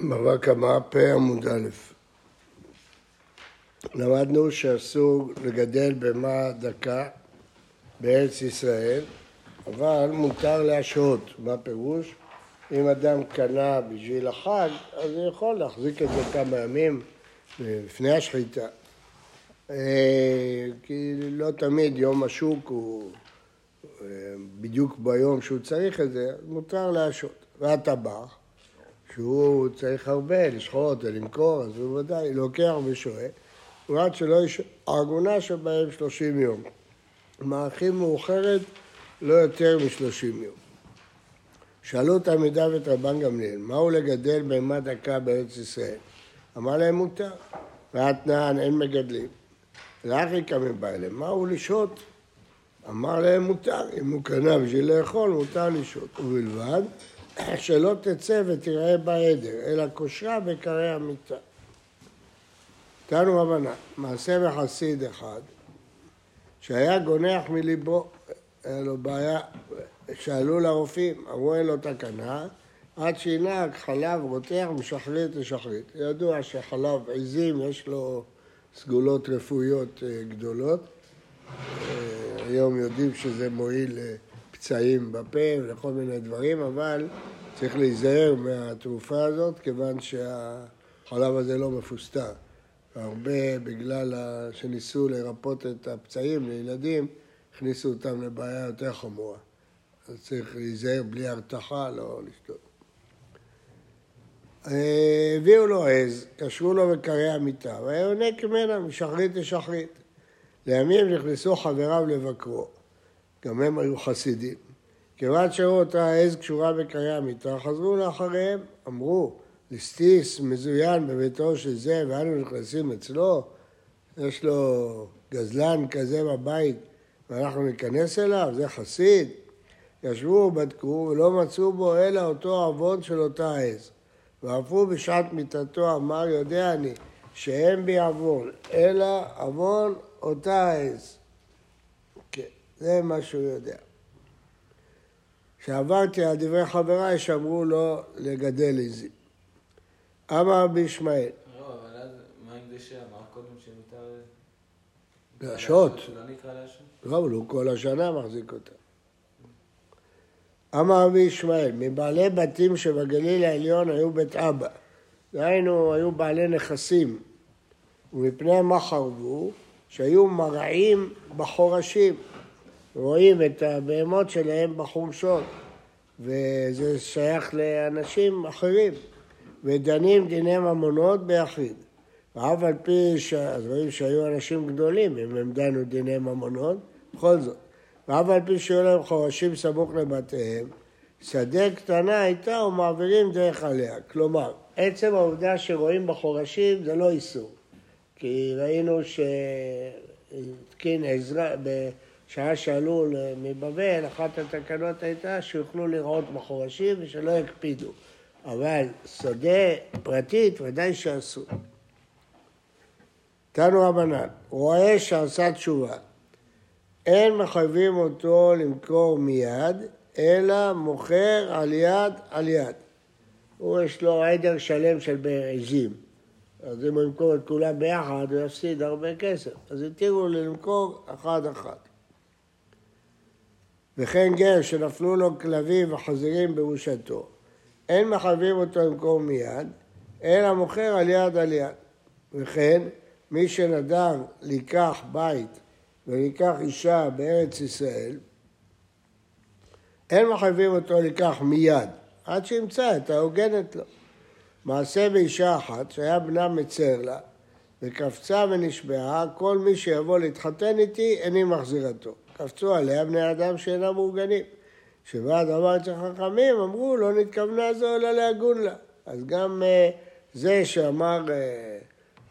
בבא קמא, פ עמוד א'. למדנו שאסור לגדל בהמה דקה בארץ ישראל, אבל מותר להשהות. מה פירוש? אם אדם קנה בשביל החג, אז הוא יכול להחזיק את זה כמה ימים לפני השחיטה. אה, כי לא תמיד יום השוק הוא אה, בדיוק ביום שהוא צריך את זה, מותר להשהות. והטבח, שהוא צריך הרבה לשחוט ולמכור, אז הוא ודאי לוקח ושוהה, ועד שלא יש... העגונה שבהם שלושים יום. מערכים מאוחרת לא יותר משלושים יום. שאלו תלמידיו את רבן גמליאל, מהו לגדל בהמה דקה בארץ ישראל? אמר להם מותר, ואתנן אין מגדלים. לאחי קמים בא אליהם, מהו לשהות? אמר להם מותר, אם הוא קנה בשביל לאכול, מותר לשהות. ובלבד שלא תצא ותראה בעדר, אלא כושרה בקרי המיטה. תנו הבנה, מעשה בחסיד אחד, שהיה גונח מליבו, היה לו בעיה, שאלו לרופאים, אמרו אין לו תקנה, עד שינהג חלב רותח משחרית לשחרית. ידוע שחלב עיזים יש לו סגולות רפואיות אה, גדולות. אה, היום יודעים שזה מועיל לפצעים בפה ולכל מיני דברים, אבל צריך להיזהר מהתרופה הזאת, כיוון שהחלב הזה לא מפוסטר. הרבה, בגלל שניסו לרפות את הפצעים לילדים, הכניסו אותם לבעיה יותר חמורה. אז צריך להיזהר בלי הרתחה, לא לשתות. הביאו לו עז, קשרו לו בקרי המיטה, והיה יונק ממנה משחרית לשחרית. לימים נכנסו חבריו לבקרו, גם הם היו חסידים. כיוון שראו אותה עז קשורה בקרי המיטה, חזרו לאחריהם, אמרו, ליסטיס מזוין בביתו של זה, ואנו נכנסים אצלו, יש לו גזלן כזה בבית, ואנחנו ניכנס אליו, זה חסיד. ישבו ובדקו ולא מצאו בו אלא אותו עוון של אותה עז. ואף הוא בשעת מיתתו אמר, יודע אני, שאין בי עוון, אלא עוון אותה עז. זה מה שהוא יודע. כשעברתי על דברי חבריי שאמרו לו לגדל עזים. אמר רבי ישמעאל. לא, אבל אז מה עם זה שאמר קודם שמותר... להשעות. שלא נקרא להשעות? לא, אבל הוא כל השנה מחזיק אותה. אמר רבי ישמעאל, מבעלי בתים שבגליל העליון היו בית אבא. דהיינו, היו בעלי נכסים, ומפני מה חרבו? שהיו מרעים בחורשים. רואים את הבהמות שלהם בחורשות, וזה שייך לאנשים אחרים, ודנים דיני ממונות ביחיד. ואף על פי ש... אז רואים שהיו אנשים גדולים, אם הם דנו דיני ממונות, בכל זאת. ואף על פי שהיו להם חורשים סמוך לבתיהם, שדה קטנה הייתה ומעבירים דרך עליה. כלומר, עצם העובדה שרואים בחורשים זה לא איסור. כי ראינו שהתקין עזרה, בשעה שעלו מבבל, אחת התקנות הייתה שיוכלו לראות בחורשים ושלא יקפידו. אבל שדה פרטית ודאי שאסור. תנו רבנן, רואה שעשה תשובה, אין מחייבים אותו למכור מיד, אלא מוכר על יד על יד. הוא יש לו עדר שלם של עזים. אז אם הוא ימכור את כולם ביחד, הוא יפסיד הרבה כסף. אז התירו לו למכור אחד-אחד. וכן גר שנפלו לו כלבים וחזירים ברושתו, אין מחייבים אותו למכור מיד, אלא מוכר על יד על יד. וכן, מי שנדר לקח בית ולקח אישה בארץ ישראל, אין מחייבים אותו לקח מיד, עד שימצא את ההוגנת לו. מעשה באישה אחת שהיה בנה מצר לה, וקפצה ונשבעה, כל מי שיבוא להתחתן איתי, איני מחזירתו. קפצו עליה בני אדם שאינם מאורגנים. שבעד אמר אצל חכמים, אמרו, לא נתכוונה זו אלא להגון לה. אז גם uh, זה שאמר,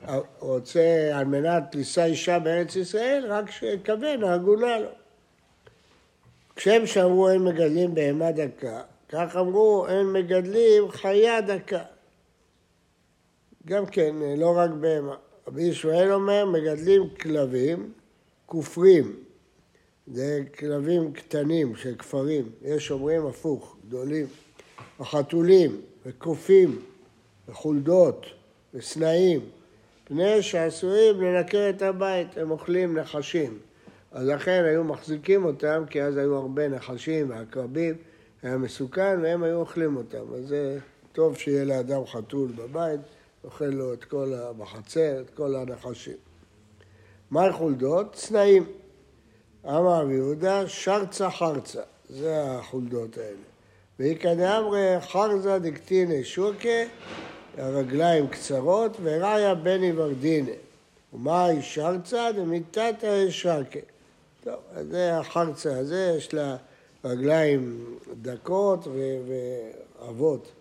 uh, רוצה על מנת לישא אישה בארץ ישראל, רק שכוון, הגונה לו. כשהם שאמרו אין מגדלים בהמה דקה, כך אמרו אין מגדלים חיה דקה. גם כן, לא רק בהמה. רבי ישראל אומר, מגדלים כלבים, כופרים. זה כלבים קטנים של כפרים. יש אומרים הפוך, גדולים. החתולים וקופים וחולדות וסנאים, פני שעשויים לנקר את הבית, הם אוכלים נחשים. אז לכן היו מחזיקים אותם, כי אז היו הרבה נחשים ועקרבים, היה מסוכן, והם היו אוכלים אותם. אז זה טוב שיהיה לאדם חתול בבית, אוכל לו את כל בחצר, את כל הנחשים. מה חולדות? צנעים. אמר רבי יהודה, שרצה חרצה, זה החולדות האלה. ואיכא דאמרי חרזה דקטינא שוקה, הרגליים קצרות, וראיה בני ורדינא. ומהי שרצה דמיתתא שרקה. טוב, אז זה החרצה הזה, יש לה רגליים דקות ועבות.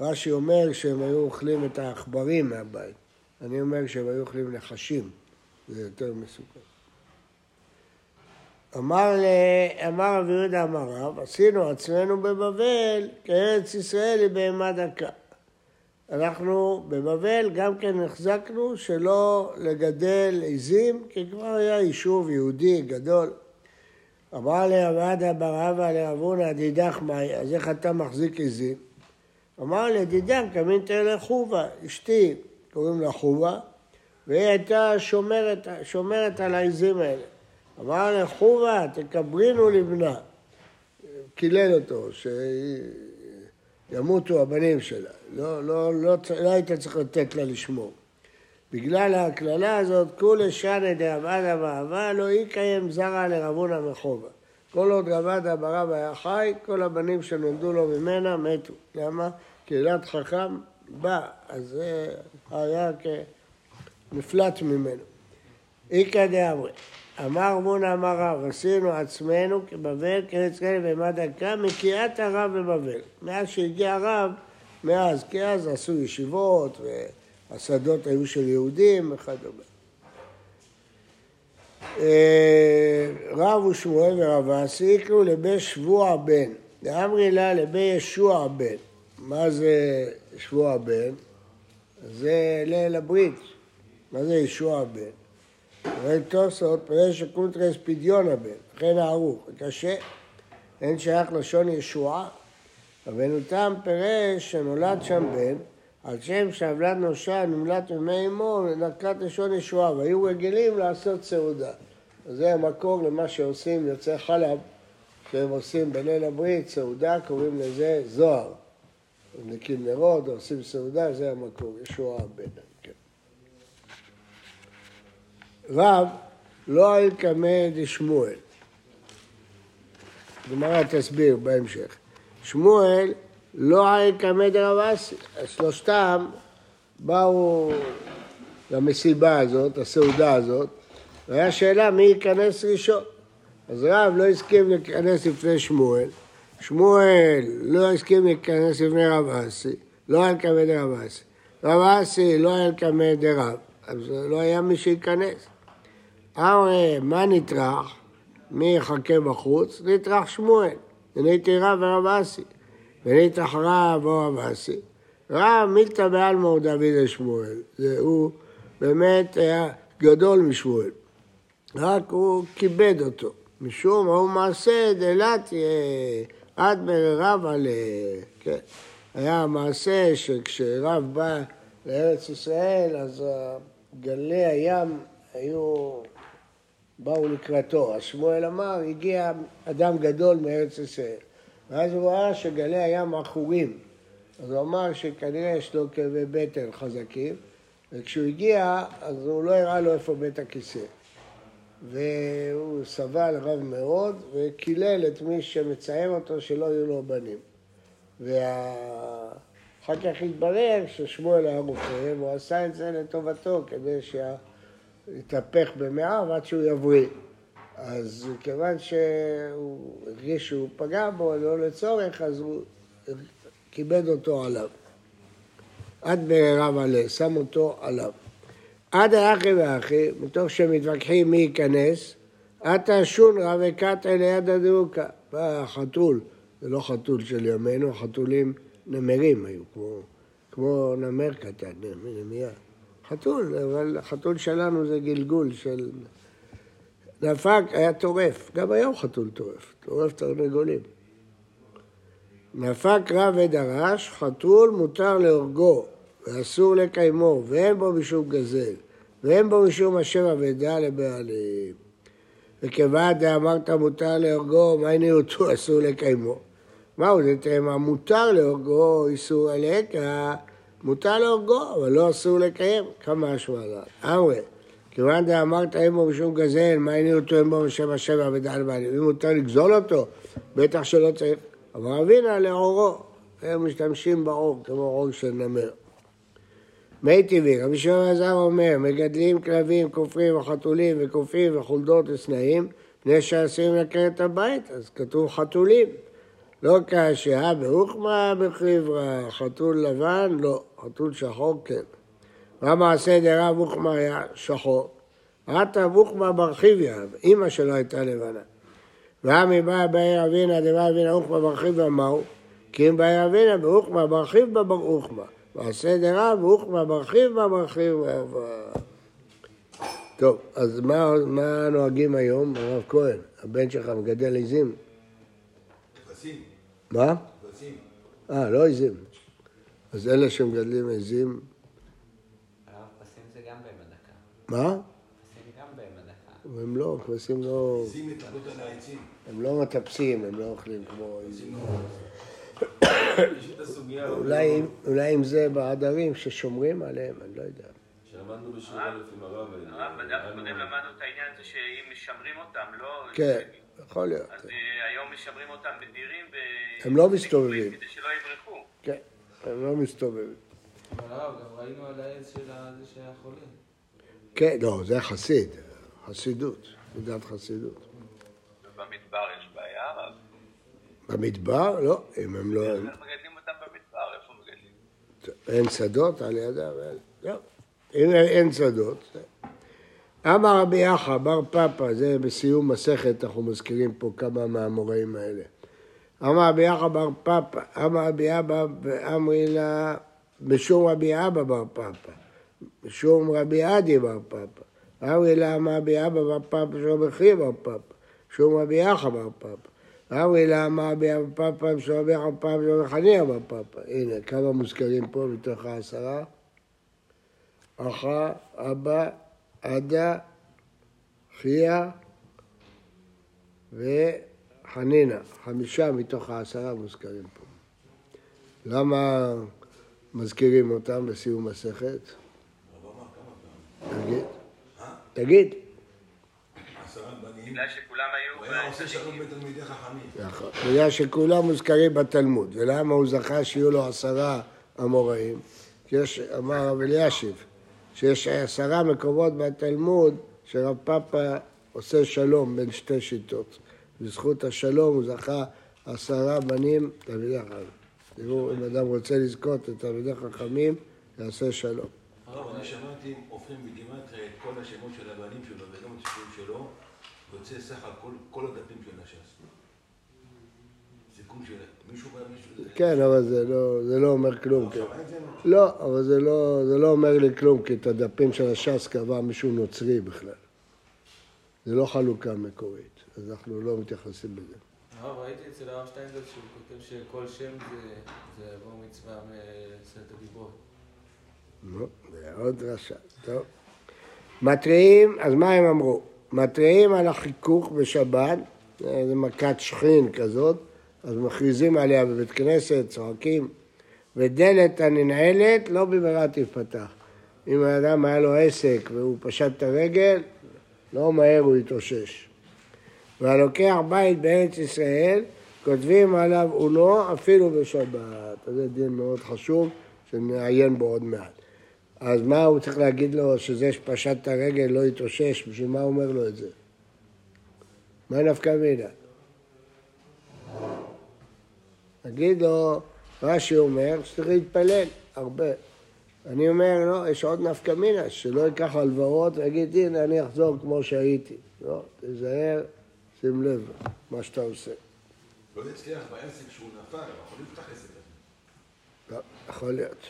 רש"י אומר שהם היו אוכלים את העכברים מהבית. אני אומר שהם היו אוכלים נחשים, זה יותר מסוכן. אמר, אמר רבי יהודה אמר רב, עשינו עצמנו בבבל כארץ ישראל היא בהמה דקה. אנחנו בבבל גם כן החזקנו שלא לגדל עיזים, כי כבר היה יישוב יהודי גדול. אמר לעבדה בר אבא לאבונה דידך מאי, אז איך אתה מחזיק עיזים? אמר לדידם קמינתא לחובה, אשתי, קוראים לה חובה, והיא הייתה שומרת, שומרת על העיזים האלה. אמר לחובה, תקברינו לבנה. קילל אותו, שימותו הבנים שלה. לא, לא, לא, לא היית צריך לתת לה לשמור. בגלל הקללה הזאת, כולי שנה דאבדה ואהבה, לא יקיים זרע לרבונה מחובה. כל עוד רבדה ברב היה חי, כל הבנים שנולדו לו ממנה מתו. למה? ילד חכם בא, אז זה היה כמפלט ממנו. איכא דאמרי, אמר מונה אמר רב, עשינו עצמנו כבבל, כארץ כאלה בהמה דקה, מקיעת הרב בבבל. מאז שהגיע הרב, מאז, כי אז עשו ישיבות, והשדות היו של יהודים וכדומה. אה, רב ושמואל ורב אסי יקראו לבי שבוע בן, דאמרי לה לבי ישוע בן. מה זה שבוע בן? זה ליל הברית. מה זה ישוע בן? אומר תוספות, פרש שקונטרס פדיון הבן, לכן הערוך, קשה, אין שייך לשון ישועה. רבנו תם פירש שנולד שם בן, על שם שעוולד נושע נמלט ממי אמו לנקת לשון ישועה, והיו רגילים לעשות סעודה. זה המקור למה שעושים יוצאי חלב, שהם עושים בליל הברית, סעודה, קוראים לזה זוהר. נקים נרות, עושים סעודה, זה המקור, ישועה בן. רב לא אל קמא דשמואל. גמרא תסביר בהמשך. שמואל לא אל קמא דרב אסי. שלושתם באו למסיבה הזאת, הסעודה הזאת, והיה שאלה מי ייכנס ראשון. אז רב לא הסכים להיכנס לפני שמואל, שמואל לא הסכים להיכנס לפני רב אסי, לא היה קמא דרב אסי. רב אסי לא היה קמא דרב, אז לא היה מי שייכנס. אמרי, מה נטרח? מי יחכה בחוץ? נטרח שמואל. ונהייתי רב ורב אסי. ונטרח רב או רב אסי. רב מילתא בעלמא דוד לשמואל. הוא באמת היה גדול משמואל. רק הוא כיבד אותו. משום ההוא מעשה דלת עד מרב על... כן. היה מעשה שכשרב בא לארץ ישראל, אז גלי הים היו, באו לקראתו. אז שמואל אמר, הגיע אדם גדול מארץ ישראל. ואז הוא ראה שגלי הים עכורים. אז הוא אמר שכנראה יש לו כאבי בטן חזקים, וכשהוא הגיע, אז הוא לא הראה לו איפה בית הכיסא. והוא סבל רב מאוד, וקילל את מי שמציין אותו שלא יהיו לו בנים. ואחר כך התברר ששמואל היה רופא, והוא עשה את זה לטובתו, כדי שיתהפך במאה ועד שהוא יבריא. אז כיוון שהוא הרגיש שהוא פגע בו לא לצורך, אז הוא כיבד אותו עליו. עד ברב עלה, שם אותו עליו. עד האחי ואחי, מתוך שמתווכחים מי ייכנס, עתה שונרא וקטע ליד הדרוקה. בא החתול, זה לא חתול של ימינו, החתולים נמרים היו, כמו, כמו נמר קטן, נמיה. חתול, אבל החתול שלנו זה גלגול של... דפק היה טורף, גם היום חתול טורף, טורף תרנגולים. נפק רב ודרש, חתול מותר להורגו ואסור לקיימו, ואין בו משום גזל, ואין בו משום השם אבדה לבעלים. וכיוון דאמרת מותר להורגו, מה הנה אותו אסור לקיימו? מהו זה תאמה? מותר להורגו איסור הלקה, מותר להורגו, אבל לא אסור לקיים, כמה אשמה לה. אמרי, כיוון דאמרת אין בו משום גזל, מה הנה אותו אין בו משם השם אבדה לבעלים? אם מותר לגזול אותו, בטח שלא צריך. אבל אבינה לאורו, הם משתמשים באור, כמו אור של נמר. מי טבעי, רבי שמעון אלעזר אומר, מגדלים כלבים, כופרים וחתולים וכופים וחולדות וסנאים, פני שעשויים לקראת את הבית, אז כתוב חתולים. לא כאשר באוכמה בחברה, חתול לבן, לא, חתול שחור כן. מה מעשה דרב אוכמה היה שחור? רתא אוכמה ברחיביה, אימא שלו הייתה לבנה. ועמי בא בעיר אבינה דבא אבינה אוכמה ברחיביה מהו? כי אם בעיר אבינה באוכמה ברחיב בה באוכמה. מעשה דרב ואוכמה ברחיב בה ברחיב בה. טוב, אז מה, מה נוהגים היום, הרב כהן? הבן שלך מגדל עיזים? כבשים. מה? כבשים. אה, לא עיזים. אז אלה שמגדלים עיזים, הרב פסים זה גם בהמה דקה. מה? פסים גם בהמה דקה. הם לא, כבשים לא... כבשים מטפלות על העצים. הם לא מטפסים, הם לא אוכלים כמו את הסוגיה אולי, אם זה בעדרים ששומרים עליהם, אני לא יודע. שלמדנו בשיעור א' עם הרב. הרב, בדף הקודם למדנו את העניין הזה שאם משמרים אותם, לא... כן, יכול להיות. אז אה, היום משמרים אותם בדירים ו... הם לא מסתובבים. כדי שלא יברחו. הם לא מסתובבים. אבל הרב, גם ראינו על העץ של זה שהיה חולה. כן, לא, זה חסיד, חסידות, מידת חסידות. במדבר יש בעיה, הרב. במדבר? לא, אם הם לא... איך מגדלים אותם במדבר? איפה מגדלים? אין שדות על ידם, אין- לא. אם אין שדות. אמר רבי יחא, בר פפא, זה בסיום מסכת, אנחנו מזכירים פה כמה מהאמוראים האלה. אמר רבי יחא בר פפא, אמר רבי אבא ואמרי לה, משום רבי אבא בר פפא, משום רבי עדי בר פפא. אמרי לה, אמר רבי אבא בר פפא, רבי חייא בר פפא, משום רבי יחא בר פפא. אמרי לה, אמר רבי אבא פפא, משום רבי יחא פפא, משום רבי חנינא בר פפא. הנה, כמה מוזכרים פה מתוך העשרה? אחא, אבא, עדה, חייא וחנינה, חמישה מתוך העשרה מוזכרים פה. למה מזכירים אותם בסיום מסכת? תגיד. תגיד. בגלל שכולם היו... הוא היה עושה שלום בתלמידי חכמים. נכון. בגלל שכולם מוזכרים בתלמוד. ולמה הוא זכה שיהיו לו עשרה אמוראים? כי יש, אמר רב אלישיב, שיש עשרה מקומות בתלמוד שרב פאפה עושה שלום בין שתי שיטות. בזכות השלום הוא זכה עשרה בנים תלמידי חכמים. תראו, אם אדם רוצה לזכות את תלמידי חכמים, יעשה שלום. הרב, אני שמעתי, אם הופכים בגימטריה את כל השמות של הבנים שלו וגם את השמות שלו, יוצא סך הכל כל הדפים של הש"ס. סיכום של מישהו בא מישהו... כן, אבל זה לא, זה לא אומר כלום. כן. לא, אבל זה לא, זה לא אומר לי כלום, כי את הדפים של הש"ס קבע מישהו נוצרי בכלל. זה לא חלוקה מקורית, אז אנחנו לא מתייחסים לזה. הרב, ראיתי אצל הרב שטיינזלץ שהוא כותב שכל שם זה- יבוא מצווה מעשרת הדיברות. לא, זה עוד רשע. טוב. מתריעים, אז מה הם אמרו? מתריעים על החיכוך בשבת, זה מכת שכין כזאת, אז מכריזים עליה בבית כנסת, צועקים, ודלת הננעלת לא במהרה תפתח. אם האדם היה לו עסק והוא פשט את הרגל, לא מהר הוא יתאושש. והלוקח בית בארץ ישראל, כותבים עליו אונו אפילו בשבת. זה דין מאוד חשוב, שנעיין בו עוד מעט. אז מה הוא צריך להגיד לו, שזה שפשט את הרגל לא יתאושש? בשביל מה הוא אומר לו את זה? מה נפקא מינה? תגיד לו, רש"י אומר שצריך להתפלל הרבה. אני אומר, לא, יש עוד נפקא מינה, שלא ייקח הלוואות ויגיד, הנה, אני אחזור כמו שהייתי. לא, תיזהר, שים לב מה שאתה עושה. לא הצליח בעסק שהוא נפל, אבל יכול לפתח עסק. לא, יכול להיות.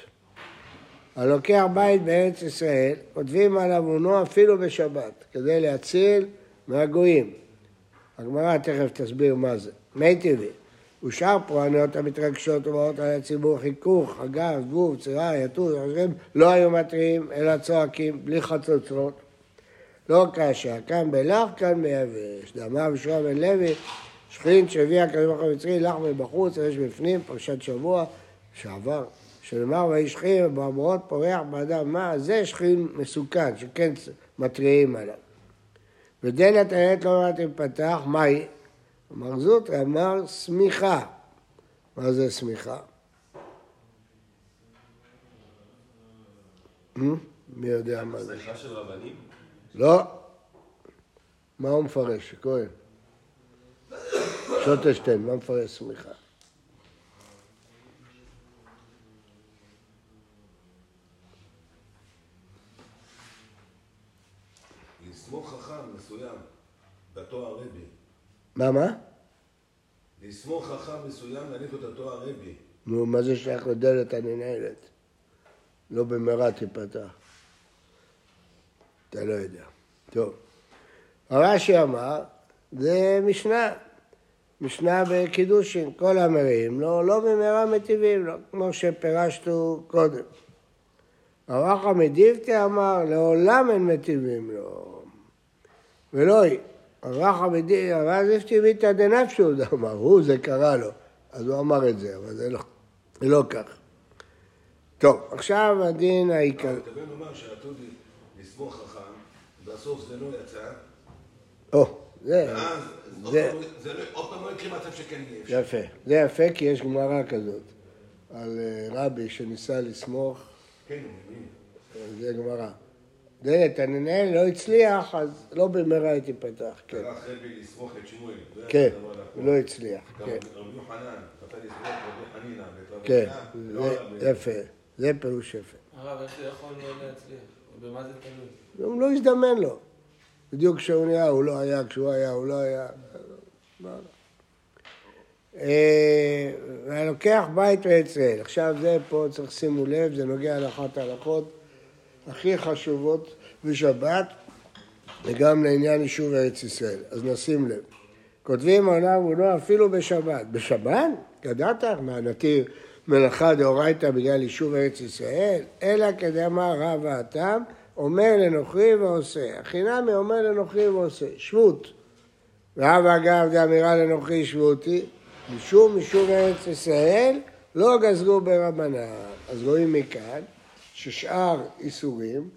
הלוקח בית בארץ ישראל, כותבים עליו אונו אפילו בשבת, כדי להציל מהגויים. הגמרא תכף תסביר מה זה. מי טבעי. ושאר פורענויות המתרגשות ובאות על הציבור חיכוך, חגר, זבוב, צירה, יתור, לא היו מתריעים, אלא צועקים, בלי חצוצרות. לא כאשר, כאן בלח, כאן ביבש. דאמר בשורה בן לוי, שכין שהביא הקדוש ברוך הוא המצרי, לח מבחוץ, יש בפנים, פרשת שבוע, שעבר, שנאמר וישכין באמרות פורח באדם מה, זה שכין מסוכן, שכן מתריעים עליו. ודלת העט לא יודעת אם פתח, מהי? אמר זאת, אמר שמיכה. מה זה שמיכה? Hmm? מי יודע מה זה? סליחה של רבנים? לא. מה הוא מפרש? כהן. שוטשטיין, מה מפרש שמיכה? לסמוך חכם מסוים בתואר רבי. מה, מה? לסמוך חכם מסוים להניף את התואר רבי. נו, מה זה שייך לדלת הננעלת? לא במהרה תיפתח. אתה לא יודע. טוב. הרש"י אמר, זה משנה. משנה בקידושין, כל המרעים, לא, לא במהרה מטיבים לו, כמו שפירשנו קודם. הרח המדיבתא אמר, לעולם אין מטיבים לו. ולא היא. הרח המדיבתא, הרז הפטיביתא דנפשו, אמר, הוא זה קרה לו. אז הוא אמר את זה, אבל זה לא, זה לא כך. טוב, עכשיו הדין העיקרי. לסמוך חכם, בסוף זה לא יצא, או, זה, ואז עוד זה, לא- עוד פעם לא יקרה מצב שכן יהיה אפשר. יפה. זה יפה כי יש גמרא כזאת על אה, רבי שניסה לסמוך, כן, מי? זה גמרא. דלת הננהל לא הצליח, אז לא במהרה היא תיפתח, כן. טרח רבי לסמוך את שמואל. כן, לא הצליח, גם כן. רבי יוחנן, רצה לסמוך את רבי חנינא ואת רבי כן, לא יפה, זה פירוש יפה. הרב, איך זה יכול לא להצליח? במה זה תלוי? הוא לא הזדמן לו. בדיוק כשהוא נהיה, הוא לא היה, כשהוא היה, הוא לא היה. לא. אה, והלוקח בית וישראל. עכשיו זה פה צריך שימו לב, זה נוגע לאחת ההלכות הכי חשובות בשבת וגם לעניין יישוב ארץ ישראל. אז נשים לב. כותבים העולם ולא אפילו בשבת. בשבת? ידעת? מה, נתיר מלאכה דאורייתא בגלל יישוב ארץ ישראל? אלא כדאמר רב האטם, אומר לנוכרי ועושה. החינמי אומר לנוכרי ועושה. שבות. רב אגב דאמירה לנוכרי שבותי, משום יישוב ארץ ישראל לא גזרו ברבנן. אז רואים מכאן ששאר איסורים,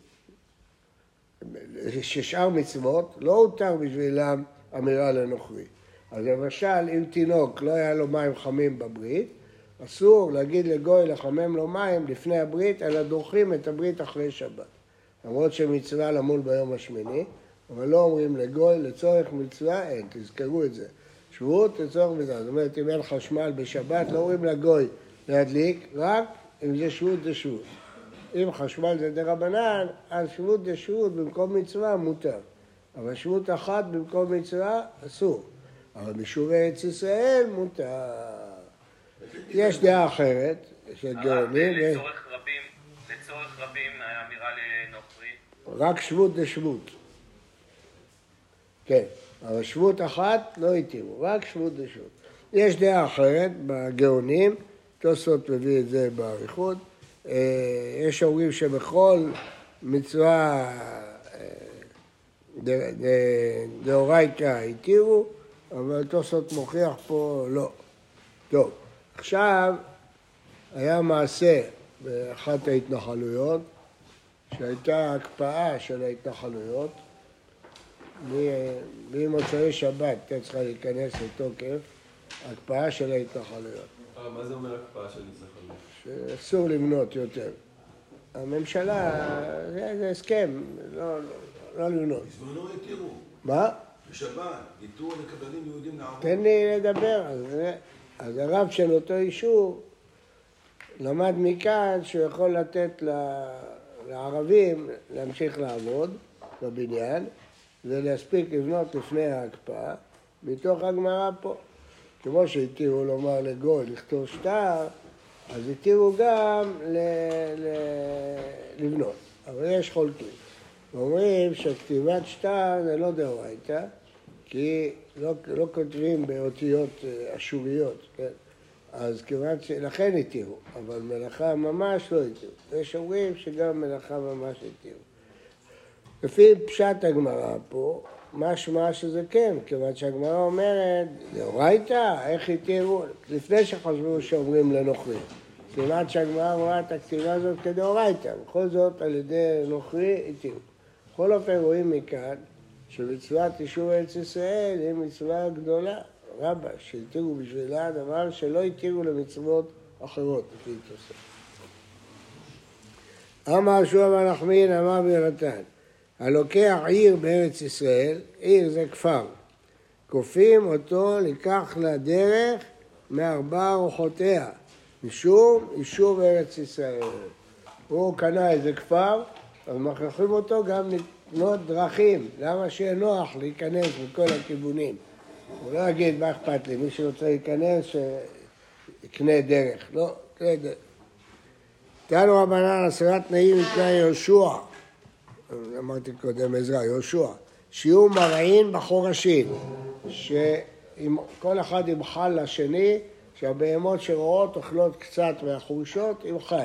ששאר מצוות לא הותר בשבילם אמירה לנוכרי. אז למשל, אם תינוק לא היה לו מים חמים בברית, אסור להגיד לגוי לחמם לו מים לפני הברית, אלא דוחים את הברית אחרי שבת. למרות שמצווה למול ביום השמיני, אבל לא אומרים לגוי לצורך מצווה, אין, תזכרו את זה. שבועות לצורך מצווה, זאת אומרת, אם אין חשמל בשבת, לא אומרים לגוי להדליק, רק אם זה שבות זה שבות. אם חשמל זה דרבנן, אז שבות זה שבות, במקום מצווה מותר. אבל שבות אחת במקום מצווה, אסור. אבל ביישוב ארץ ישראל מותר. יש דעה אחרת, של גאונים, לצורך רבים, לצורך רבים האמירה לנוכרי, רק שבות זה שבות. כן, אבל שבות אחת לא התירו, רק שבות זה שבות. יש דעה אחרת בגאונים, תוספות מביא את זה באריכות. אה, יש אומרים שבכל מצווה אה, דאורייתא התירו, אבל תוספות מוכיח פה לא. טוב, עכשיו היה מעשה באחת ההתנחלויות, שהייתה הקפאה של ההתנחלויות, ממוצאי שבת הייתה צריכה להיכנס לתוקף, הקפאה של ההתנחלויות, אה, מה זה אומר הקפאה של התנחלות? שאסור לבנות יותר. הממשלה, זה, הסכם, לא, לא, לא. בזמנו התירו, מה? בשבת, התירו לקבלנים יהודים לעבוד. תן לי לדבר על זה. אז הרב של אותו יישוב למד מכאן שהוא יכול לתת לערבים להמשיך לעבוד בבניין ולהספיק לבנות לפני ההקפאה, מתוך הגמרא פה. כמו שהתירו לומר לגוי לכתוב שטר, אז התירו גם ל- ל- לבנות. אבל יש חולקים. אומרים שכתיבת שטר זה לא דאורייתא, כי לא, לא כותבים באותיות אה, אשוריות, כן? אז כיוון ש... לכן התירו, אבל מלאכה ממש לא התירו. יש אומרים שגם מלאכה ממש התירו. לפי פשט הגמרא פה, משמע שזה כן, כיוון שהגמרא אומרת, דאורייתא, איך התירו? לפני שחשבו שאומרים לנוכרים. סימן שהגמרא רואה את הכתיבה הזאת כדאורייתא, בכל זאת על ידי נוכרי התירו. בכל אופן רואים מכאן שמצוות יישוב ארץ ישראל היא מצווה גדולה, רבה, שהתירו בשבילה דבר שלא התירו למצוות אחרות, לפי תוספת. אמר שועה בר נחמין, אמר ביונתן, הלוקח עיר בארץ ישראל, עיר זה כפר, כופים אותו לקח לדרך מארבע אורחותיה, משום יישוב ארץ ישראל. הוא קנה איזה כפר, אז מכריחים אותו גם לקנות דרכים, למה שיהיה נוח להיכנס מכל הכיוונים. הוא לא יגיד מה אכפת לי, מי שרוצה להיכנס שיקנה דרך, לא, יקנה דרך. תנו רבנן עשרת תנאים מתנאי יהושע, אמרתי קודם עזרא, יהושע, שיהיו מרעין בחורשים, שכל אחד ימחל לשני, שהבהמות שרואות אוכלות קצת מהחורשות, יאכל,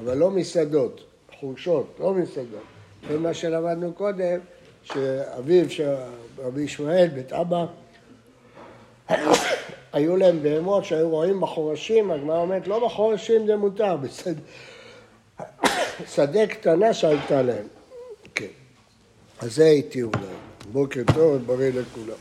אבל לא מסעדות, חורשות, לא מסעדות. זה מה שלמדנו קודם, שאביו של רבי ישמעאל, בית אבא, היו להם בהמות שהיו רואים בחורשים, הגמרא אומרת, לא בחורשים זה מותר, בשדה שדה קטנה שהייתה להם. כן. אז זה התירו להם. בוקר טוב, בריא לכולם.